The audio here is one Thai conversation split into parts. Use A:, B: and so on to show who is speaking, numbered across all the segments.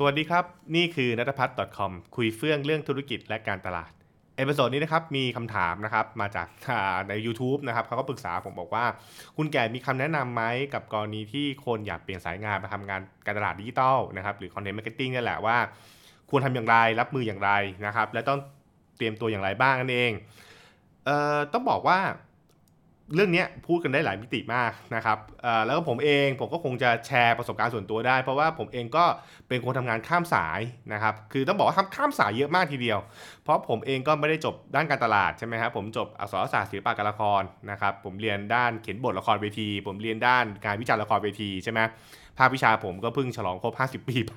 A: สวัสดีครับ นี่คือนัทพัฒน์ .com คุยเฟื่องเรื่องธุรกิจและการตลาด episode นี้นะครับมีคำถามนะครับมาจากใน YouTube นะครับเขาก็ปรึกษาผมบอกว่า คุณแก่มีคำแนะนำไหมกับกรณีที่คนอยากเปลี่ยนสายงานมาทำงานการตลาดดิจิทัลนะครับหรือ content marketing นี่แหละว่า ควรทำอย่างไรรับมืออย่างไรนะครับและต้องเตรียมตัวอย่างไรบ้างนั่นเองเอ่อต้องบอกว่า เรื่องนี้พูดกันได้หลายมิติมากนะครับแล้วก็ผมเองผมก็คงจะแชร์ประสบการณ์ส่วนตัวได้ เพราะว่าผมเองก็เป็นคนทำงานข้ามสายนะครับ คือต้องบอกว่าทำข้ามสายเยอะมากทีเดียว เพราะผมเองก็ไม่ได้จบด้านการตลาดใช่ไหมครับผมจบอักษรศาสตร์ศิลปะการละครนะครับ ผมเรียนด้านเขียนบทละครเวที ผมเรียนด้านการวิจารณ์ละครเวทีใช่ไหม ภาควิชาผมก็เพิ่งฉลองครบ 50 ปีไป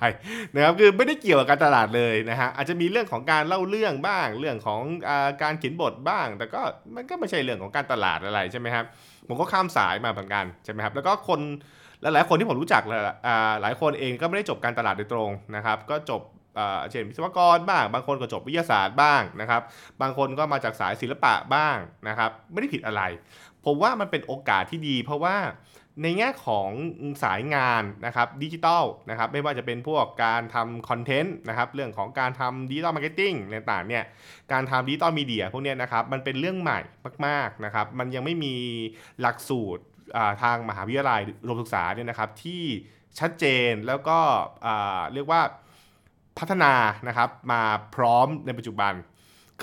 A: นะครับคือไม่ได้เกี่ยวกับการตลาดเลยนะฮะอาจจะมีเรื่องของการเล่าเรื่องบ้าง เรื่องของอการเขียนบทบ้าง แต่ก็มันก็ไม่ใช่เรื่องของการตลาดอะไรใช่ไหมครับผมก็ข้ามสายมาเหมือนกันใช่ไหมครับแล้วก็คนหลายๆคนที่ผมรู้จักหลายคนเองก็ไม่ได้จบการตลาดโดยตรงนะครับก็จบเช่นวิศวกรบ้าง บางคนก็จบวิทยาศาสตร์บ้างนะครับ บางคนก็มาจากสายศิลปะบ้างนะครับ ไม่ได้ผิดอะไร ผมว่ามันเป็นโอกาสที่ดี เพราะว่า ในแง่ของสายงานนะครับดิจิทัลนะครับไม่ว่าจะเป็นพวกการทำคอนเทนต์นะครับเรื่องของการทำดิจิทัล marketing ต่างๆเนี่ยการทำดิจิทัล media พวกนี้นะครับมันเป็นเรื่องใหม่มากๆนะครับมันยังไม่มีหลักสูตรทางมหาวิทยาลัยอุดมศึกษาเนี่ยนะครับที่ชัดเจนแล้วก็เรียกว่าพัฒนานะครับมาพร้อมในปัจจุบัน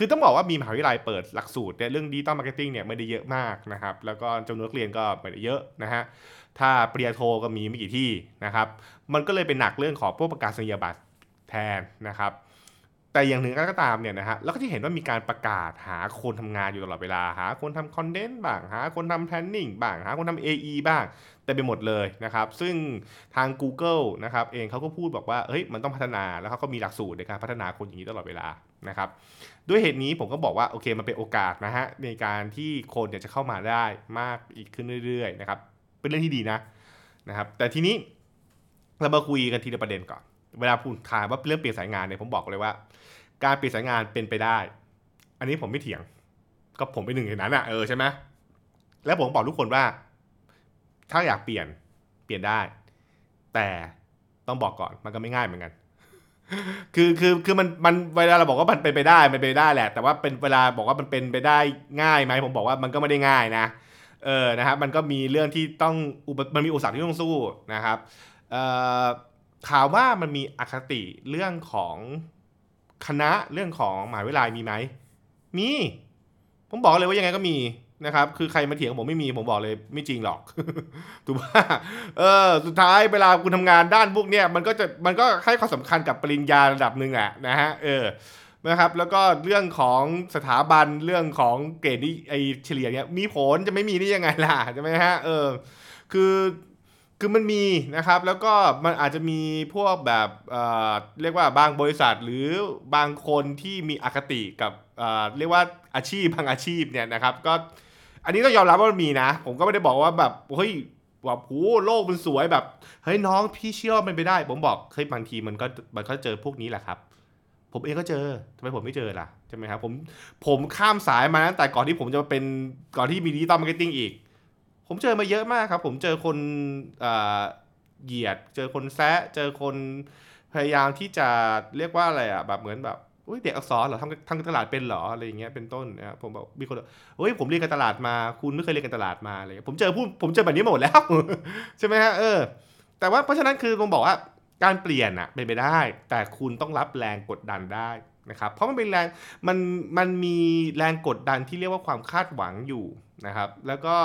A: คือต้องบอกว่ามีมหาวิทยาลัยเปิดหลักสูตรเรื่องดิจิตอล marketing เนี่ยไม่ได้เยอะมากนะครับ แล้วก็จำนวนนักเรียนก็ไม่ได้เยอะนะฮะ ถ้าปริญญาโทก็มีไม่กี่ที่นะครับ มันก็เลยเป็นหนักเรื่องของพวกประกาศนียบัตรแทนนะครับ แต่อย่างหนึ่งก็ตามเนี่ยนะฮะเราก็จะเห็นว่ามีการประกาศหาคนทำงานอยู่ตลอดเวลา หาคนทำคอนเทนต์บ้าง หาคนทำแพลนนิ่งบ้าง หาคนทำ AE บ้าง แต่ไปหมดเลยนะครับ ซึ่งทาง Google นะครับเองเขาก็พูดบอกว่าเฮ้ยมันต้องพัฒนาแล้วเขาก็มีหลักสูตรในการพัฒนาคนอย่างนี้ตลอดเวลานะครับด้วยเหตุนี้ผมก็บอกว่าโอเคมันเป็นโอกาสนะฮะในการที่คนเนี่ยจะเข้ามาได้มากอีกขึ้นเรื่อยๆนะครับเป็นเรื่องที่ดีนะนะครับ แต่ทีนี้เรามาคุยกันทีละประเด็นก่อน เวลาพูดถามว่าเรื่องเปลี่ยนสายงานเนี่ยผมบอกเลยว่า การเปลี่ยนสายงานเป็นไปได้ อันนี้ผมไม่เถียง ก็ผมเป็นหนึ่งในนั้นอะเออใช่ไหมแล้วผมบอกทุกคนว่า ถ้าอยากเปลี่ยนเปลี่ยนได้ แต่ต้องบอกก่อนมันก็ไม่ง่ายเหมือนกัน คือคือคือมันมันเวลาเราบอกว่ามันเป็นไปได้มันเป็นไปได้แหละ แต่ว่าเป็นเวลาบอกว่ามันเป็นไปได้ง่ายไหมผมบอกว่ามันก็ไม่ได้ง่ายนะเออนะครับมันก็มีเรื่องที่ต้องมันมีอุปสรรคที่ต้องสู้นะครับเอ่อถามว่ามันมีอคติเรื่องของคณะเรื่องของมหาวิทยาลัยมีไหมมี ผมบอกเลยว่ายังไงก็มี นะครับ คือใครมาเถียงผมไม่มีผมบอกเลยไม่จริงหรอกถูกป่ะเออ สุดท้ายเวลาคุณทำงานด้านพวกเนี้ยมันก็จะมันก็ให้ความสำคัญกับปริญญาระดับหนึ่งอะนะฮะเออนะครับแล้วก็เรื่องของสถาบันเรื่องของเกรดที่ไอเฉลี่ยเนี้ยมีผลจะไม่มีได้ยังไงล่ะใช่ไหมฮะเออคือคือมันมีนะครับแล้วก็มันอาจจะมีพวกแบบเอ่อเรียกว่าบางบริษัทหรือบางคนที่มีอคติกับเอ่อเรียกว่าอาชีพบางอาชีพเนี่ยนะครับ ก็ อันนี้ต้องยอมรับว่ามันมีนะ ผมก็ไม่ได้บอกว่าแบบเฮ้ยแบบโหโลกมันสวยแบบเฮ้ยน้องพี่เชื่อมันไปได้ ผมบอกเฮ้ยบางทีมันก็มันก็เจอพวกนี้แหละครับ ผมเองก็เจอทำไมผมไม่เจอล่ะใช่ไหมครับผมผมข้ามสายมาตั้งแต่ก่อนที่ผมจะเป็นก่อนที่มีดิจิตอล marketing อีก ผมเจอมาเยอะมากครับ ผมเจอคนเหยียด เจอคนแซะเจอคนพยายามที่จะเรียกว่าอะไรอะแบบเหมือนแบบ อุ้ยเด็กอักษรเหรอทำทำตลาดเป็นเหรออะไรอย่างเงี้ยเป็นต้นนะครับผมบอกมีคนบอกเฮ้ยผมเรียนการตลาดมา คุณไม่เคยเรียนการตลาดมาอะไรผมเจอพูดผมเจอแบบนี้หมดแล้ว ใช่ไหมฮะเออ แต่ว่าเพราะฉะนั้นคือผมบอกว่าการเปลี่ยนอะเป็นไปได้ แต่คุณต้องรับแรงกดดันได้นะครับเพราะมันเป็นแรงมันมันมีแรงกดดันที่เรียกว่าความคาดหวังอยู่นะครับ แล้วก็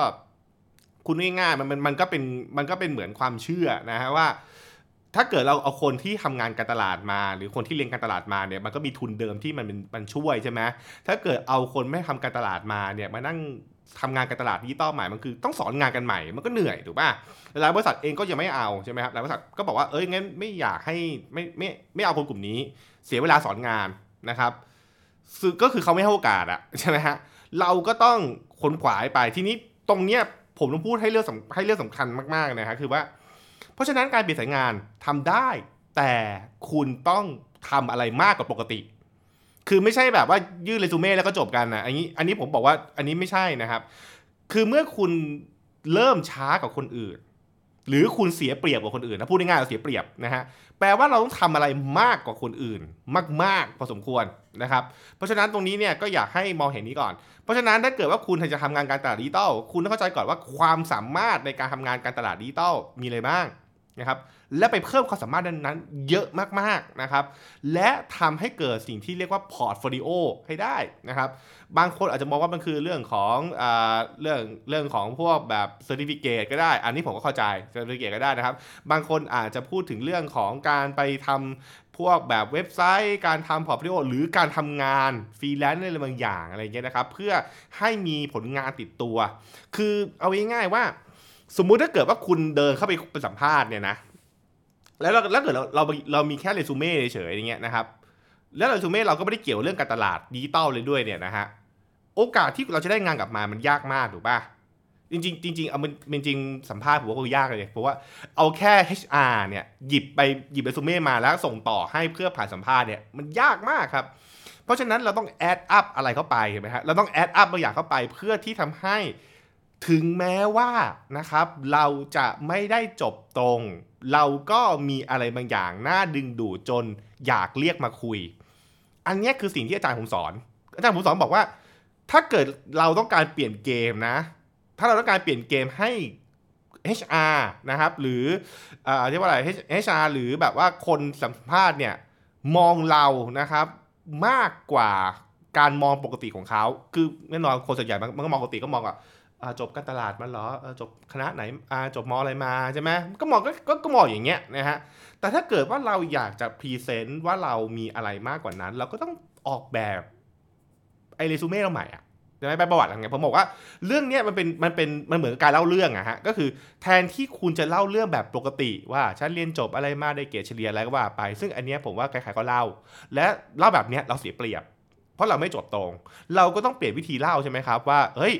A: คุณง่ายๆมันมันมันก็เป็นมันก็เป็นเหมือนความเชื่อนะฮะว่า ถ้าเกิดเราเอาคนที่ทำงานการตลาดมา หรือคนที่เรียนการตลาดมาเนี่ยมันก็มีทุนเดิมที่มันมันช่วยใช่ไหมถ้าเกิดเอาคนไม่ทำการตลาดมาเนี่ยมานั่งทำงานการตลาดดิจิตอลใหม่ มันคือต้องสอนงานกันใหม่ มันก็เหนื่อยถูกป่ะหลายบริษัทเองก็ยังไม่เอาใช่ไหมครับหลายบริษัทก็บอกว่าเอ้ยงั้นไม่อยากให้ไม่ไม่ไม่เอาคนกลุ่มนี้ เสียเวลาสอนงานนะครับก็คือเขาไม่ให้โอกาสอะใช่ไหมฮะเราก็ต้องขนขวายไปทีนี้ตรงเนี้ยผมต้องพูดให้เรื่องให้เรื่องสำคัญมากๆนะฮะคือว่า เพราะฉะนั้นการเปลี่ยนสายงานทำได้ แต่คุณต้องทำอะไรมากกว่าปกติ คือไม่ใช่แบบว่ายื่นเรซูเม่แล้วก็จบกันนะอันนี้อันนี้ผมบอกว่าอันนี้ไม่ใช่นะครับ คือเมื่อคุณเริ่มช้ากว่าคนอื่น หรือคุณเสียเปรียบกว่าคนอื่นนะพูดง่ายๆเราเสียเปรียบนะฮะแปลว่าเราต้องทำอะไรมากกว่าคนอื่น มากๆพอสมควรนะครับเพราะฉะนั้นตรงนี้เนี่ยก็อยากให้มองเห็นนี้ก่อน เพราะฉะนั้นถ้าเกิดว่าคุณจะทำงานการตลาดดิจิตอลคุณต้องเข้าใจก่อนว่าความสามารถในการทำงานการตลาดดิจิตอลมีอะไรบ้าง นะครับและไปเพิ่มความสามารถนั้นๆ เยอะมากๆนะครับและทำให้เกิดสิ่งที่เรียกว่า portfolio ให้ได้นะครับบางคนอาจจะมองว่ามันคือเรื่องของอเรื่องเรื่องของพวกแบบ certificate ก็ได้ อันนี้ผมก็เข้าใจ certificate ก็ได้นะครับ บางคนอาจจะพูดถึงเรื่องของการไปทำพวกแบบเว็บไซต์ การทำ portfolio หรือการทำงานฟรีแลนซ์อะไรบางอย่างอะไรเงี้ยนะครับ เพื่อให้มีผลงานติดตัว คือเอาง่ายๆว่า สมมุติถ้าเกิดว่าคุณเดินเข้าไปไปสัมภาษณ์เนี่ยนะ แล้วเราแล้วเกิดเราเราเรามีแค่เรซูเม่เฉยอย่างเงี้ยนะครับ แล้วเรซูเม่เราก็ไม่ได้เกี่ยวเรื่องการตลาดดิจิตอลเลยด้วยเนี่ยนะฮะโอกาสที่เราจะได้งานกลับมามันยากมากถูกป่ะจริงจริงเอามันจริงสัมภาษณ์ผมว่าก็ยากเลยเพราะว่าเอาแค่ HR เนี่ยหยิบไปหยิบเรซูเม่มาแล้วส่งต่อให้เพื่อผ่านสัมภาษณ์เนี่ยมันยากมากครับ เพราะฉะนั้นเราต้อง add up อะไรเข้าไปเห็นไหมฮะเราต้อง add up บางอย่างเข้าไปเพื่อที่ทำให้ ถึงแม้ว่านะครับเราจะไม่ได้จบตรง เราก็มีอะไรบางอย่างน่าดึงดูดจนอยากเรียกมาคุย อันนี้คือสิ่งที่อาจารย์ผมสอน อาจารย์ผมสอนบอกว่า ถ้าเกิดเราต้องการเปลี่ยนเกมนะ ถ้าเราต้องการเปลี่ยนเกมให้ HR นะครับ หรือเอ่อเรียกว่าอะไร HR หรือแบบว่าคนสัมภาษณ์เนี่ยมองเรานะครับมากกว่าการมองปกติของเขา คือแน่นอนคนส่วนใหญ่มันก็มองปกติก็มองว่า จบการตลาดมาเหรอจบคณะไหนจบมออะไรมาใช่ไหมก็มองก็ก็มองอย่างเงี้ยนะฮะแต่ถ้าเกิดว่าเราอยากจะ present ว่าเรามีอะไรมากกว่านั้น เราก็ต้องออกแบบไอเรซูเม่เราใหม่อะจะไหม่ไปประวัติอะไรเงี้ยผมบอกว่าเรื่องเนี้ยมันเป็นมันเป็นมันเหมือนการเล่าเรื่องอะฮะก็คือแทนที่คุณจะเล่าเรื่องแบบปกติ ว่าฉันเรียนจบอะไรมาได้เกรดเฉลี่ยอะไรก็ว่าไป ซึ่งอันเนี้ยผมว่าใครๆก็เล่า และเล่าแบบเนี้ยเราเสียเปรียบ เพราะเราไม่จบตรง เราก็ต้องเปลี่ยนวิธีเล่าใช่ไหมครับว่าเฮ้ย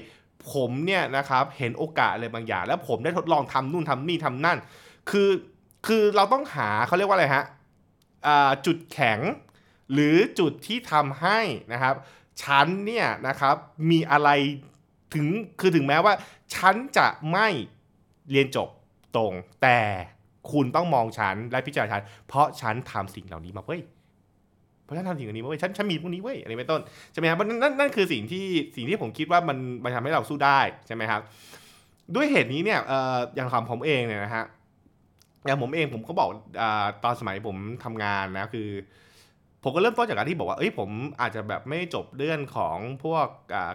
A: ผมเนี่ยนะครับเห็นโอกาสอะไรบางอย่าง แล้วผมได้ทดลองทำนู่นทำนี่ทำนั่น คือคือเราต้องหาเขาเรียกว่าอะไรฮะจุดแข็ง หรือจุดที่ทำให้นะครับฉันเนี่ยนะครับมีอะไรถึงคือถึงแม้ว่า ฉันจะไม่เรียนจบตรง แต่คุณต้องมองฉันและพิจารณาฉัน เพราะฉันทำสิ่งเหล่านี้มาเว้ย เพราะฉันทำสิ่งเหล่านี้มาเว้ยฉันฉันมีพวกนี้เว้ยอะไรเป็นต้นใช่ไหมครับนั่นนั่นคือสิ่งที่สิ่งที่ผมคิดว่ามันมันทำให้เราสู้ได้ใช่ไหมครับ ด้วยเหตุนี้เนี่ยอย่างของผมเองเนี่ยนะฮะอย่างผมเองผมก็บอกอตอนสมัยผมทำงานนะคือ ผมก็เริ่มต้นจากการที่บอกว่าเอ้ยผมอาจจะแบบไม่จบเรื่องของพวก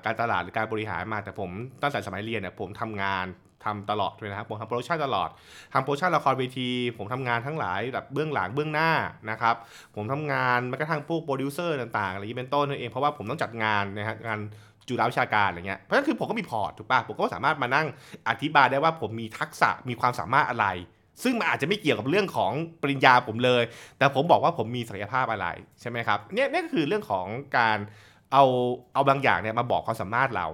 A: การตลาดหรือการบริหารมาแต่ผมตั้งแต่สมัยเรียนเนี่ยผมทำงาน ทำตลอดเลยนะครับผมทำ production ตลอดทำ production ละครเวที ผมทำงานทั้งหลายแบบเบื้องหลังเบื้องหน้านะครับ ผมทำงานแม้กระทั่งพวกโปรดิวเซอร์ต่างๆอะไรนี้เป็นต้นนั่นเองเพราะว่าผมต้องจัดงานนะฮะงานจุฬาวิชาการอะไรเงี้ยเพราะฉะนั้นคือผมก็มี port ถูกป่ะผมก็สามารถมานั่งอธิบายได้ว่าผมมีทักษะมีความสามารถอะไร ซึ่งมันอาจจะไม่เกี่ยวกับเรื่องของปริญญาผมเลย แต่ผมบอกว่าผมมีศักยภาพอะไรใช่ไหมครับเนี่ยนี่คือเรื่องของการเอาเอาบางอย่างเนี่ยมาบอกความสามารถเรา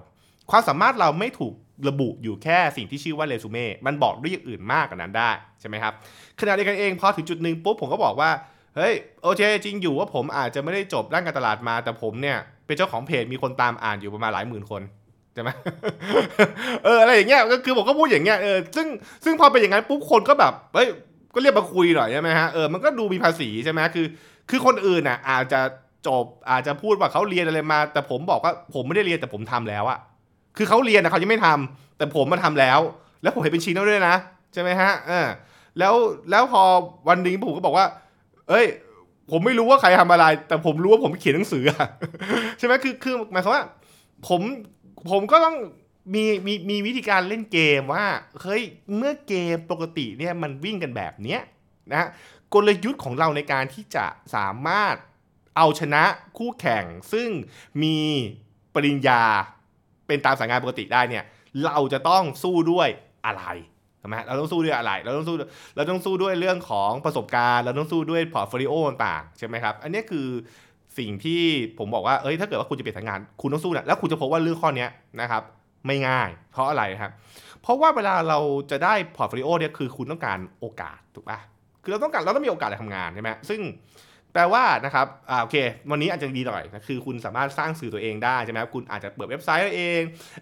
A: ความสามารถเราไม่ถูก ระบุอยู่แค่สิ่งที่ชื่อว่าเรซูเม่มันบอกด้วยองอื่นมากกว่านั้นได้ใช่ไหมครับขณะเดียวกันเองพอถึงจุดหนึ่งปุ๊บผมก็บอกว่าเฮ้ยโอเคจริงอยู่ว่าผมอาจจะไม่ได้จบด้านการตลาดมาแต่ผมเนี่ยเป็นเจ้าของเพจมีคนตามอ่านอยู่ประมาณหลายหมื่นคนใช่ไหมเอออะไรอย่างเงี้ยก็คือผมก็พูดอย่างเงี้ยเออซึ่งซึ่งพอเป็นอย่างนั้นปุ๊บคนก็แบบเฮ้ยก็เรียกมาคุยหน่อยใช่ไหมฮะเออมันก็ดูมีภาษีใช่ไหมคือคือคนอื่นน่ะอาจจะจบอาจจะพูดว่าเขาเรียนอะไรมา แต่ผมบอกว่าผมไม่ได้เรียนแต่ผมทำแล้วอะ คือเขาเรียนแต่เขายังไม่ทำแต่ผมมาทำแล้ว แล้วผมเห็นเป็นชิ้นแล้วด้วยนะใช่ไหมฮะเออแล้วแล้วพอวันนึงผมก็บอกว่า เอ้ย ผมไม่รู้ว่าใครทำอะไร แต่ผมรู้ว่าผมเขียนหนังสือใช่ไหมคือคือหมายความว่า ผมผมก็ต้องมีมีมีวิธีการเล่นเกมว่าเฮ้ยเมื่อเกมปกติเนี่ยมันวิ่งกันแบบเนี้ยนะกลยุทธ์ของเราในการที่จะสามารถเอาชนะคู่แข่ง ซึ่งมีปริญญา เป็นตามสายงานปกติได้เนี่ย เราจะต้องสู้ด้วยอะไรใช่ไหมเราต้องสู้ด้วยอะไร เราต้องสู้เราต้องสู้ด้วยเรื่องของประสบการณ์ เราต้องสู้ด้วย portfolio ต่างๆใช่ไหมครับ อันนี้คือสิ่งที่ผมบอกว่าเอ้ยถ้าเกิดว่าคุณจะเปลี่ยนทางงานคุณต้องสู้นะแล้วคุณจะพบว่าเรื่องข้อนี้นะครับไม่ง่าย เพราะอะไรครับ เพราะว่าเวลาเราจะได้ portfolio เนี่ยคือคุณต้องการโอกาสถูกปะคือเราต้องการเราต้องมีโอกาสในทำงานใช่ไหมซึ่ง แปลว่านะครับอ่าโอเค วันนี้อาจจะดีหน่อยนะคือคุณสามารถสร้างสื่อตัวเองได้ใช่ไหมครับคุณอาจจะเปิดเว็บไซต์เอง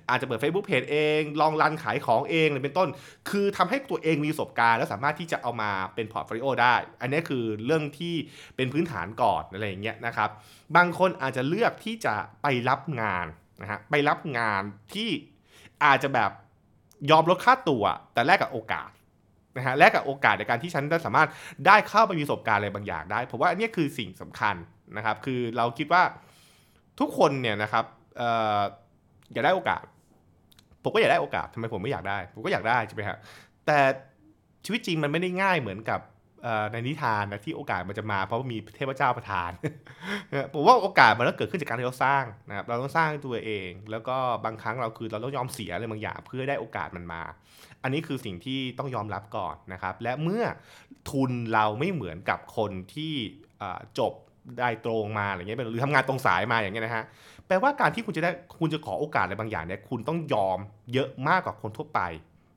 A: อาจจะเปิด Facebook Page เอง ลอง run ขายของเองหรือเป็นต้น คือทำให้ตัวเองมีประสบการณ์ แล้วสามารถที่จะเอามาเป็น portfolio ได้ อันนี้คือเรื่องที่เป็นพื้นฐานก่อนอะไรอย่างเงี้ยนะครับ บางคนอาจจะเลือกที่จะไปรับงานนะฮะไปรับงานที่อาจจะแบบยอมลดค่าตัวแต่แลกกับโอกาส นะฮะและกับโอกาสในการที่ฉันจะสามารถได้เข้าไปมีประสบการณ์อะไรบางอย่างได้ผมว่าอันนี้คือสิ่งสำคัญนะครับ คือเราคิดว่าทุกคนเนี่ยนะครับอยากได้โอกาส ผมก็อยากได้โอกาสทำไมผมไม่อยากได้ ผมก็อยากได้ใช่ไหมฮะแต่ชีวิตจริงมันไม่ได้ง่ายเหมือนกับ ในนิทานนะที่โอกาสมันจะมาเพราะว่ามีเทพเจ้าประทาน ผมว่าโอกาสมันต้องเกิดขึ้นจากการที่เราสร้างนะครับเราต้องสร้างตัวเอง แล้วก็บางครั้งเราคือเราต้องยอมเสียอะไรบางอย่างเพื่อได้โอกาสมันมา อันนี้คือสิ่งที่ต้องยอมรับก่อนนะครับ และเมื่อทุนเราไม่เหมือนกับคนที่จบได้ตรงมาอะไรเงี้ยหรือทำงานตรงสายมาอย่างเงี้ยนะฮะแปลว่าการที่คุณจะได้คุณจะขอโอกาสอะไรบางอย่างเนี่ยคุณต้องยอมเยอะมากกว่าคนทั่วไป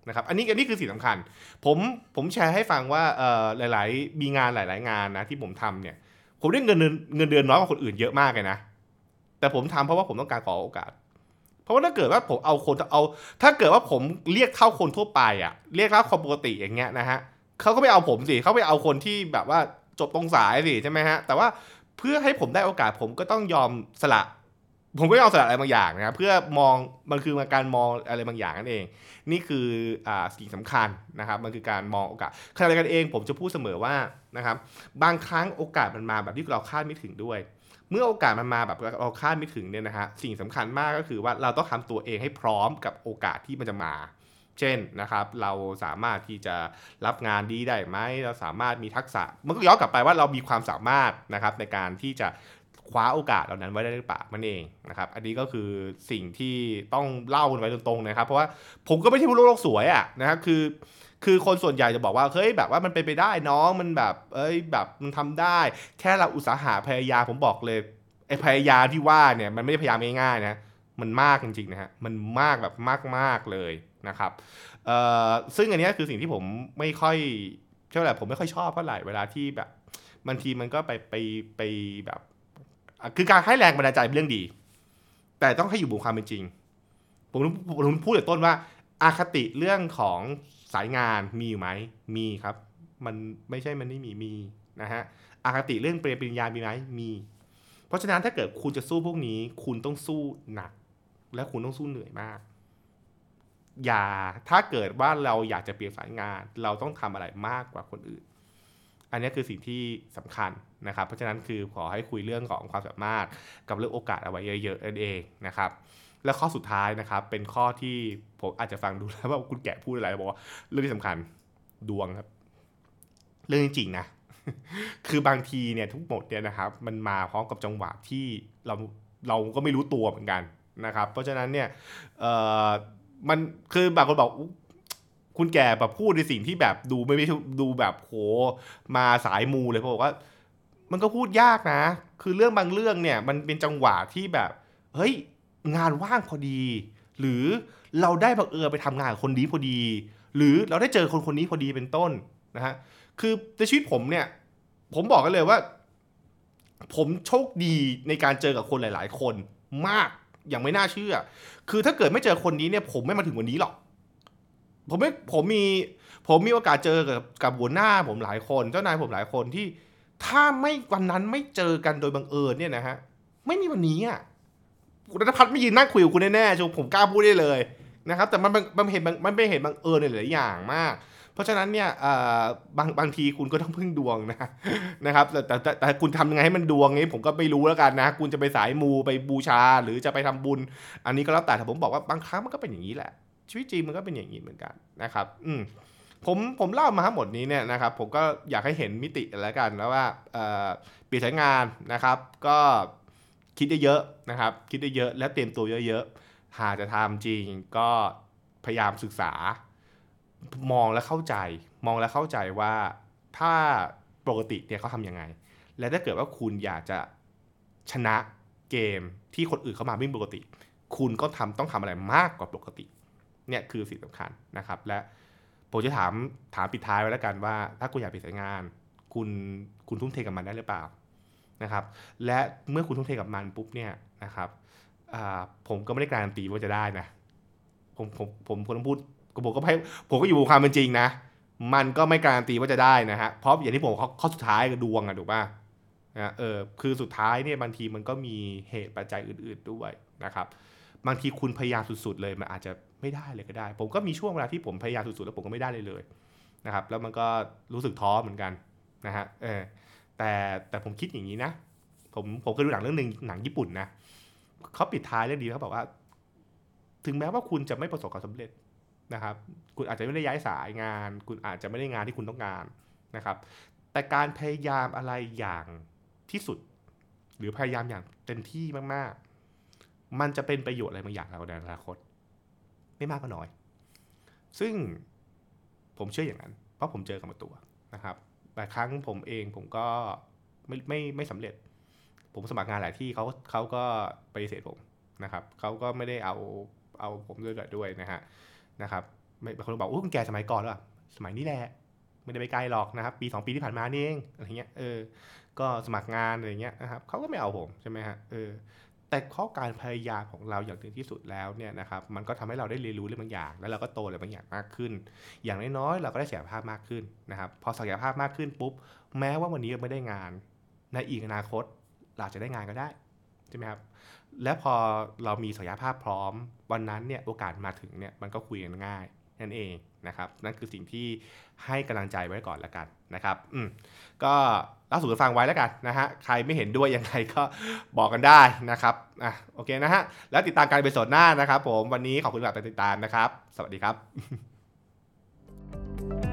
A: นะครับอันนี้อันนี้คือสิ่งสำคัญ ผมผมแชร์ให้ฟังว่าเอ่อหลาย ๆ มีงานหลาย ๆ งานนะที่ผมทำเนี่ย ผมได้เงินเดือนเงินเดือนน้อยกว่าคนอื่นเยอะมากเลยนะ แต่ผมทำเพราะว่าผมต้องการขอโอกาส เพราะว่าถ้าเกิดว่าผมเอาคนเอา ถ้าเกิดว่าผมเรียกเท่าคนทั่วไปอะเรียกเท่าคนปกติอย่างเงี้ยนะฮะเขาก็ไม่เอาผมสิเขาไปเอาคนที่แบบว่าจบตรงสายสิใช่ไหมฮะแต่ว่าเพื่อให้ผมได้โอกาสผมก็ต้องยอมสละ ผมก็ยอมสละอะไรบางอย่างนะครับเพื่อมองมันคือการมองอะไรบางอย่างนั่นเอง นี่คืออ่าสิ่งสำคัญนะครับมันคือการมองโอกาสขณะเดียวกันเองผมจะพูดเสมอว่านะครับบางครั้งโอกาสมันมาแบบที่เราคาดไม่ถึงด้วย เมื่อโอกาสมันมาแบบเราคาดไม่ถึงเนี่ยนะฮะสิ่งสำคัญมากก็คือว่าเราต้องทำตัวเองให้พร้อมกับโอกาสที่มันจะมาเช่นนะครับเราสามารถที่จะรับงานดีได้ไหมเราสามารถมีทักษะมันก็ย้อนกลับไปว่าเรามีความสามารถนะครับในการที่จะ คว้าโอกาสเหล่านั้นไว้ได้หรือเปล่ามันเองนะครับอันนี้ก็คือสิ่งที่ต้องเล่ากันไว้ตรงๆนะครับ เพราะว่าผมก็ไม่ใช่ผู้โลกสวยอะนะครับคือคือคนส่วนใหญ่จะบอกว่าเฮ้ยแบบว่ามันเป็นไปได้น้องมันแบบเอ้ยแบบมันทำได้ แค่เราอุตสาหะพยายามผมบอกเลยไอ้พยายามที่ว่าเนี่ยมันไม่ได้พยายามง่ายๆนะมันมากจริงๆนะฮะมันมากแบบมากๆเลยนะครับเอ่อซึ่งอันนี้คือสิ่งที่ผมไม่ค่อยเท่าไหร่ผมไม่ค่อยชอบเท่าไหร่เวลาที่แบบบางทีมันก็ไปไปไปแบบ คือการให้แรงบันดาลใจเป็นเรื่องดี แต่ต้องให้อยู่บนความเป็นจริง ผมผมพูดแต่ต้นว่าอาคติเรื่องของสายงานมีอยู่ไหม มีครับ มันไม่ใช่มันไม่มีมีนะฮะอาคติเรื่องเปริญญามีไหมมี เพราะฉะนั้นถ้าเกิดคุณจะสู้พวกนี้ คุณต้องสู้หนัก และคุณต้องสู้เหนื่อยมาก อย่าถ้าเกิดว่าเราอยากจะเปลี่ยนสายงาน เราต้องทำอะไรมากกว่าคนอื่น อันนี้คือสิ่งที่สำคัญนะครับ เพราะฉะนั้นคือขอให้คุยเรื่องของความสามารถกับเรื่องโอกาสเอาไว้เยอะๆนั่นเองนะครับ และข้อสุดท้ายนะครับ เป็นข้อที่ผมอาจจะฟังดูแล้วว่าคุณแกะพูดอะไรบอกว่าเรื่องที่สำคัญดวงครับ เรื่องจริงๆนะคือบางทีเนี่ยทุกหมดเนี่ยนะครับ มันมาพร้อมกับจังหวะที่เราเราก็ไม่รู้ตัวเหมือนกันนะครับ เพราะฉะนั้นเนี่ยเออมันคือบางคนบอก คุณแก่แบบพูดในสิ่งที่แบบดูไม่ไม่ดูแบบโหมาสายมูเลยเพราะบอกว่า มันก็พูดยากนะ คือเรื่องบางเรื่องเนี่ยมันเป็นจังหวะที่แบบเฮ้ยงานว่างพอดี หรือเราได้บังเอิญไปทำงานกับคนนี้พอดี หรือเราได้เจอคนคนนี้พอดีเป็นต้นนะฮะคือในชีวิตผมเนี่ย ผมบอกกันเลยว่า ผมโชคดีในการเจอกับคนหลาย ๆ คนมากอย่างไม่น่าเชื่อ คือถ้าเกิดไม่เจอคนนี้เนี่ย ผมไม่มาถึงวันนี้หรอก ผมไม่ผมมีผมมีโอกาสเจอกับกับหัวหน้าผมหลายคน เจ้านายผมหลายคนที่ถ้าไม่วันนั้นไม่เจอกันโดยบังเอิญเนี่ยนะฮะไม่มีวันนี้อะรัฐพัฒน์ไม่ยืนนั่งคุยกับคุณแน่ๆชมผมกล้าพูดได้เลยนะครับ แต่มันมันเห็นมันเป็นเห็นบังเอิญในหลายๆอย่างมาก เพราะฉะนั้นเนี่ยเอ่อบางบางทีคุณก็ต้องพึ่งดวงนะนะครับแต่แต่แต่คุณทำยังไงให้มันดวงนี้ผมก็ไม่รู้แล้วกันนะ คุณจะไปสายมูไปบูชาหรือจะไปทำบุญ อันนี้ก็แล้วแต่แต่ผมบอกว่าบางครั้งมันก็เป็นอย่างนี้แหละ ชีวิตจริงมันก็เป็นอย่างนี้เหมือนกันนะครับอืมผมผมเล่ามาทั้งหมดนี้เนี่ยนะครับผมก็อยากให้เห็นมิติแล้วกันแล้วว่าเอ่อเปลี่ยนสายงานนะครับก็คิดได้เยอะนะครับ คิดได้เยอะและเตรียมตัวเยอะๆหากจะทำจริงก็พยายามศึกษา มองและเข้าใจ มองและเข้าใจว่าถ้าปกติเนี่ยเขาทำยังไง และถ้าเกิดว่าคุณอยากจะชนะเกมที่คนอื่นเข้ามาไม่ปกติ คุณก็ทำต้องทำอะไรมากกว่าปกติ เนี่ยคือสิ่งสำคัญนะครับ และผมจะถามถามปิดท้ายไว้แล้วกันว่า ถ้าคุณอยากเปลี่ยนสายงาน คุณคุณทุ่มเทกับมันได้หรือเปล่านะครับ และเมื่อคุณทุ่มเทกับมันปุ๊บเนี่ยนะครับผมก็ไม่ได้การันตีว่าจะได้นะผมผมผมผมพูดผมก็ให้ผมก็อยู่บนความเป็นจริงนะ มันก็ไม่การันตีว่าจะได้นะฮะเพราะอย่างที่ผมข้อข้อสุดท้ายกับดวงอะถูกป่ะนะเออคือสุดท้ายเนี่ยบางทีมันก็มีเหตุปัจจัยอื่น ๆด้วยนะครับ บางทีคุณพยายามสุด ๆ เลยมันอาจจะ ไม่ได้เลยก็ได้ ผมก็มีช่วงเวลาที่ผมพยายามสุดๆ แล้วผมก็ไม่ได้เลยเลยนะครับ แล้วมันก็รู้สึกท้อเหมือนกันนะฮะเออแต่แต่ผมคิดอย่างนี้นะ ผมผมเคยดูหนังเรื่องหนึ่งหนังญี่ปุ่นนะเขาปิดท้ายเรื่องดีเขาบอกว่า ถึงแม้ว่าคุณจะไม่ประสบความสำเร็จนะครับ คุณอาจจะไม่ได้ย้ายสายงาน คุณอาจจะไม่ได้งานที่คุณต้องการนะครับ แต่การพยายามอะไรอย่างที่สุด หรือพยายามอย่างเต็มที่มากๆ มันจะเป็นประโยชน์อะไรบางอย่างเราในอนาคต ไม่มากก็น้อย ซึ่งผมเชื่ออย่างนั้น เพราะผมเจอกับมาตัวนะครับแต่ครั้งผมเองผมก็ไม่ไม่ไม่สำเร็จ ผมสมัครงานหลายที่เขาเขาก็ปฏิเสธผมนะครับเขาก็ไม่ได้เอาเอาผมด้วยด้วยนะฮะนะครับไม่บางคนบอกโอ้คุณแกสมัยก่อนแล้วอสมัยนี้แหละไม่ได้ไปไกลหรอกนะครับ ปีสองปีที่ผ่านมานี่เองอะไรเงี้ยเออก็สมัครงานอะไรเงี้ยนะครับเขาก็ไม่เอาผมใช่ไหมฮะเออ แต่ข้อการพยายามของเราอย่างถึงที่สุดแล้วเนี่ยนะครับมันก็ทำให้เราได้เรียนรู้เรื่องบางอย่าง แล้วเราก็โตอะไรบางอย่างมากขึ้น อย่างน้อยๆเราก็ได้ศักยภาพมากขึ้นนะครับพอศักยภาพมากขึ้นปุ๊บแม้ว่าวันนี้ไม่ได้งาน ในอีกอนาคตเราจจะได้งานก็ได้ใช่ไหมครับและพอเรามีศักยภาพพร้อมวันนั้นเนี่ยโอกาสมาถึงเนี่ยมันก็คุยกันง่ายนั่นเอง นะครับนั่นคือสิ่งที่ให้กำลังใจไว้ก่อนละกันนะครับอืมก็เล่าสู่กันฟังไว้แล้วกันนะฮะใครไม่เห็นด้วยยังไงก็บอกกันได้นะครับอะโอเคนะฮะแล้วติดตามการไปสดหน้านะครับ ผมวันนี้ขอบคุณสำหรับการติดตามนะครับ สวัสดีครับ